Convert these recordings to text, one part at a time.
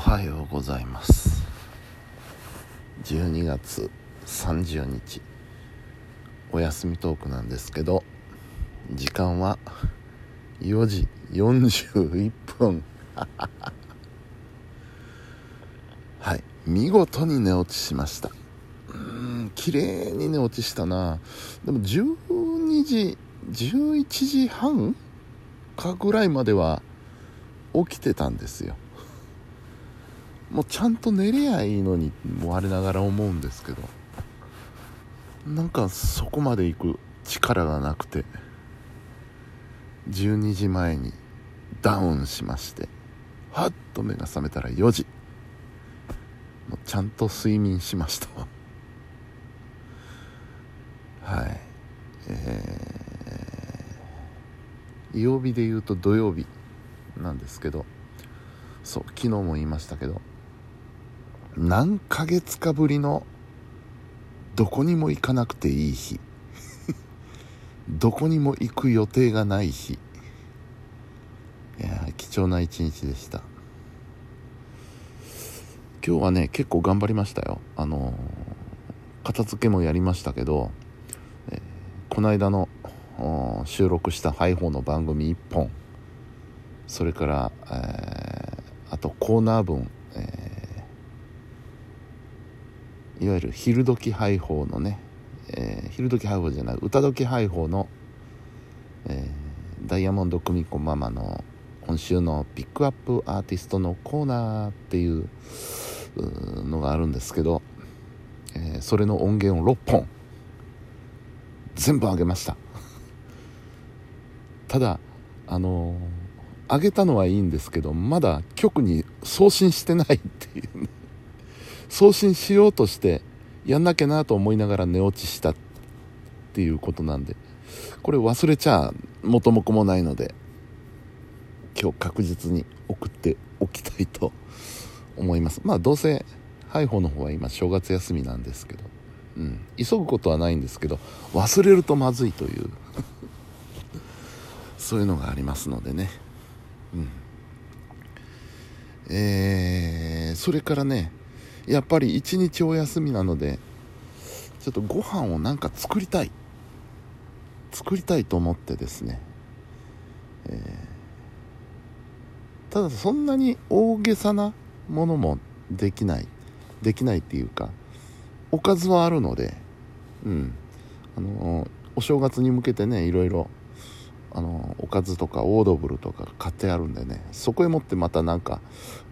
はようございます。12月30日。お休みトークなんですけど時間は4時41分。はい。見事に寝落ちしました。うん綺麗に寝落ちしたな。でも12時11時半かぐらいまでは起きてたんですよ。もうちゃんと寝れやいいのに我ながら思うんですけどなんかそこまで行く力がなくて12時前にダウンしましてはっと目が覚めたら4時。もうちゃんと睡眠しました。はい。えー、曜日で言うと土曜日なんですけどそう昨日も言いましたけど何ヶ月かぶりのどこにも行かなくていい日。どこにも行く予定がない日。いや貴重な一日でした。今日はね結構頑張りましたよ。あのー、片付けもやりましたけど、えー、この間の収録したハイホーの番組1本。それから、えー、あとコーナー分、えー、いわゆる昼時ハイホーのね、えー、昼時ハイホーじゃない歌時ハイホーの、えー、ダイヤモンド久美子ママの今週のピックアップアーティストのコーナーっていうのがあるんですけど、えー、それの音源を6本全部あげました。ただあのー上げたのはいいんですけどまだ局に送信してないっていうね。送信しようとしてやんなきゃなと思いながら寝落ちしたっていうことなんでこれ忘れちゃ元も子もないので今日確実に送っておきたいと思います。まあどうせハイホーの方は今正月休みなんですけど、うん、急ぐことはないんですけど忘れるとまずいという そういうのがありますのでね。うん。えー、それからねやっぱり一日お休みなのでちょっとご飯をなんか作りたい。作りたいと思ってですね、えー、ただそんなに大げさなものもできない。できないっていうかおかずはあるのでうん。あのお正月に向けてねいろいろあのおかずとかオードブルとか買ってあるんでねそこへ持ってまたなんか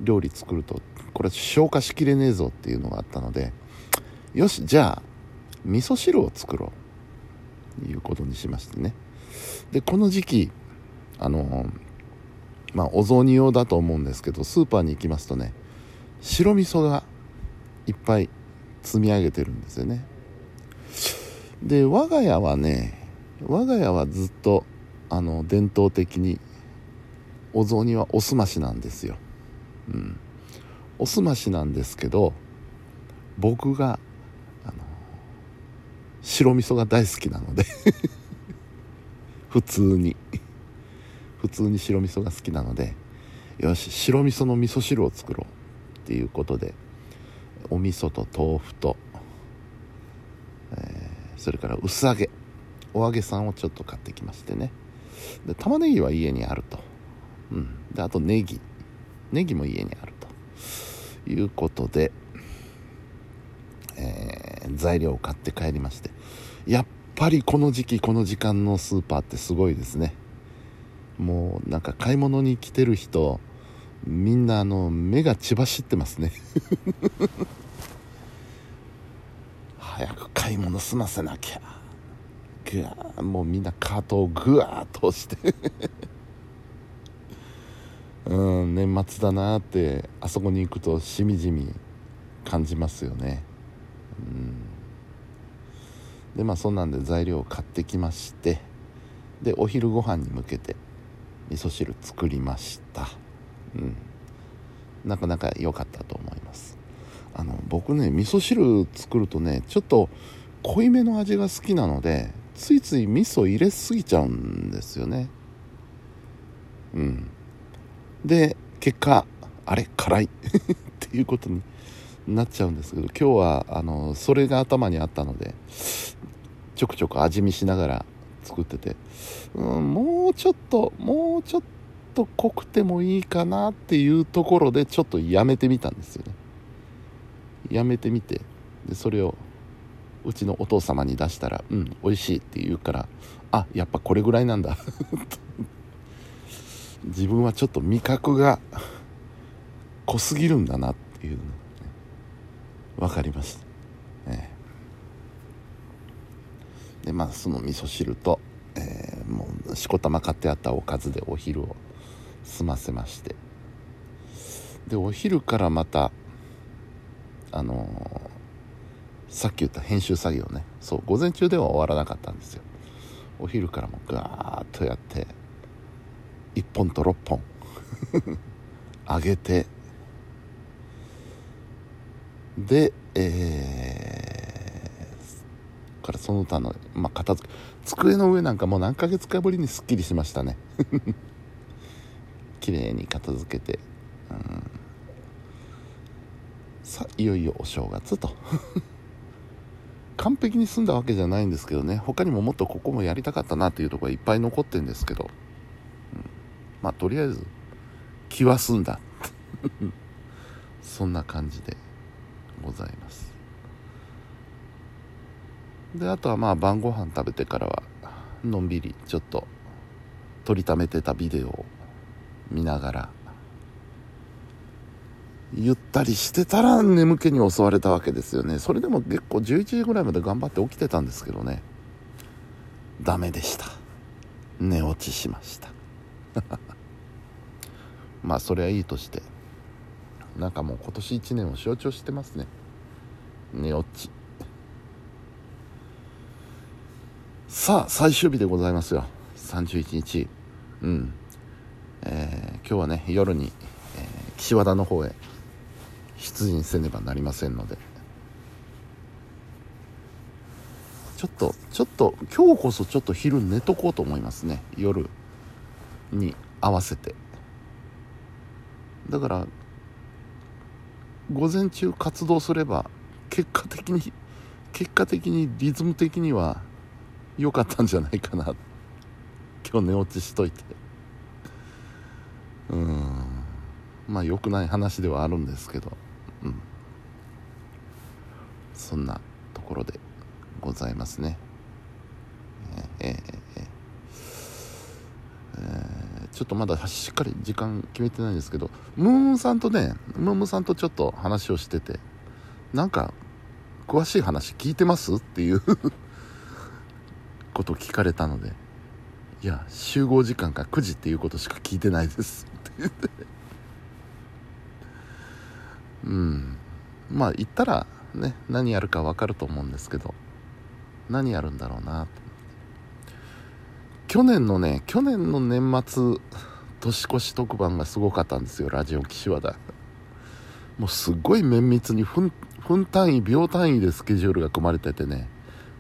料理作るとこれ消化しきれねえぞっていうのがあったのでよしじゃあ味噌汁を作ろうということにしましてね。でこの時期あのまあお雑煮用だと思うんですけどスーパーに行きますとね白味噌がいっぱい積み上げてるんですよね。で我が家はね我が家はずっとあの伝統的にお雑煮はおすましなんですよ、うん、おすましなんですけど僕があの白味噌が大好きなので 普通に。普通に白味噌が好きなのでよし白味噌の味噌汁を作ろうっていうことでお味噌と豆腐と、えー、それから薄揚げ。お揚げさんをちょっと買ってきましてね。で玉ねぎは家にあると、うん、であとネギ。ネギも家にある。いうことで、えー、材料を買って帰りましてやっぱりこの時期この時間のスーパーってすごいですね。もうなんか買い物に来てる人みんなあの目が血走ってますね。早く買い物済ませなきゃ。ぐわもうみんなカートをぐわーっと押して。うん年末だなってあそこに行くとしみじみ感じますよね。うん。でまあそんなんで材料を買ってきましてでお昼ご飯に向けて味噌汁作りました。うん。なかなか良かったと思います。あの僕ね味噌汁作るとねちょっと濃いめの味が好きなのでついつい味噌入れすぎちゃうんですよね。うん。で結果あれ辛い。っていうことになっちゃうんですけど今日はあのそれが頭にあったのでちょくちょく味見しながら作ってて、うん、もうちょっともうちょっと濃くてもいいかなっていうところでちょっとやめてみたんですよね。やめてみてでそれをうちのお父様に出したら「うん美味しい」って言うからあやっぱこれぐらいなんだ。自分はちょっと味覚が濃すぎるんだなっていうの、ね、分かりました、ね、でまあその味噌汁と、えー、もうしこたま買ってあったおかずでお昼を済ませまして。でお昼からまたあのー、さっき言った編集作業ね。そう午前中では終わらなかったんですよ。お昼からもガーッとやって1本と6本上げて。でえー、からその他の、まあ、片付け。机の上なんかもう何ヶ月かぶりにすっきりしましたね。綺麗に片付けて、うん、さいよいよお正月と。完璧に済んだわけじゃないんですけどね。他にももっとここもやりたかったなっていうところがいっぱい残ってるんですけど、まあとりあえず気は済んだ。そんな感じでございます。であとはまあ晩ご飯食べてからはのんびりちょっと撮りためてたビデオを見ながらゆったりしてたら眠気に襲われたわけですよね。それでも結構11時ぐらいまで頑張って起きてたんですけどね。ダメでした。寝落ちしました。まあそれはいいとしてなんかもう今年1年を象徴してますね。寝落ちさあ最終日でございますよ。31日。うん。えー、今日はね夜に、えー、岸和田の方へ出陣せねばなりませんので。ちょっとちょっと今日こそちょっと昼寝とこうと思いますね。夜。に合わせて。だから午前中活動すれば結果的に結果的にリズム的には良かったんじゃないかな。今日寝落ちしといて。うん。まあ良くない話ではあるんですけど。うん。そんなところでございますねえー、えー、えー、ちょっとまだしっかり時間決めてないんですけどムームーさんとねムームーさんとちょっと話をしててなんか詳しい話聞いてます？っていう ことを聞かれたのでいや集合時間が9時っていうことしか聞いてないです。って言って。うん。まあ行ったらね何やるか分かると思うんですけど何やるんだろうなと去年のね去年の年末年越し特番がすごかったんですよラジオ岸和田。もうすごい綿密に分分単位秒単位でスケジュールが組まれててね。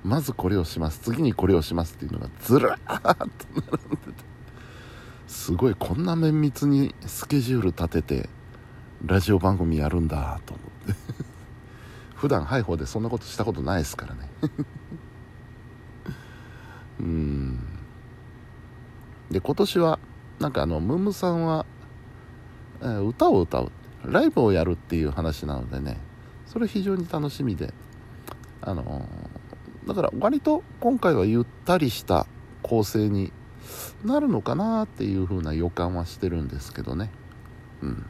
まずこれをします。次にこれをしますっていうのがずらーっと並んでて。すごいこんな綿密にスケジュール立ててラジオ番組やるんだと思って。普段ハイホーでそんなことしたことないですからね。うん。で今年はなんかあのムムさんは、えー、歌を歌う。ライブをやるっていう話なのでね。それ非常に楽しみで。あのー、だから割と今回はゆったりした構成になるのかなっていう風な予感はしてるんですけどね。うん。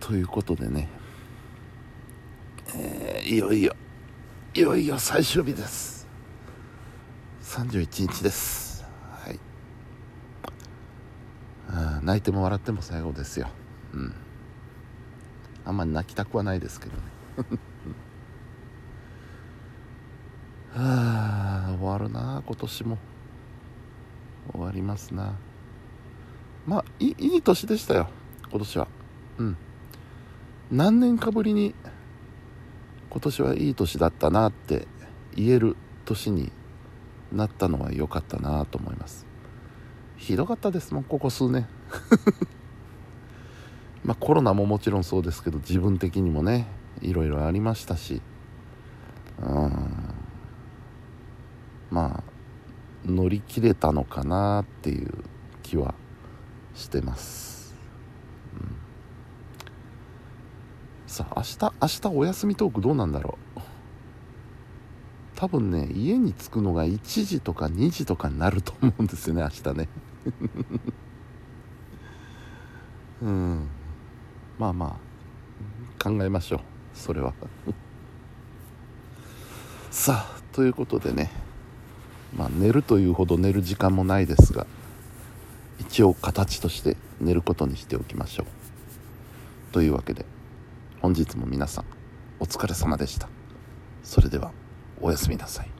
ということでね、えー、いよいよいよいよ最終日です。31日です。はい。泣いても笑っても最後ですよ。うん。あんまり泣きたくはないですけどね。はあ終わるな今年も。終わりますな。まあいいい年でしたよ今年は。うん。何年かぶりに今年はいい年だったなって言える年になったのは良かったなと思います。ひどかったですもんここ数年。まあコロナももちろんそうですけど自分的にもねいろいろありましたし。うん。まあ乗り切れたのかなっていう気はしてます、うん、さあ明日明日お休みトークどうなんだろう？多分ね家に着くのが1時とか2時とかになると思うんですよね明日ね。うん。まあまあ考えましょうそれは。さあということでねまあ寝るというほど寝る時間もないですが一応形として寝ることにしておきましょう。というわけで本日も皆さんお疲れ様でした。それでは。おやすみなさい。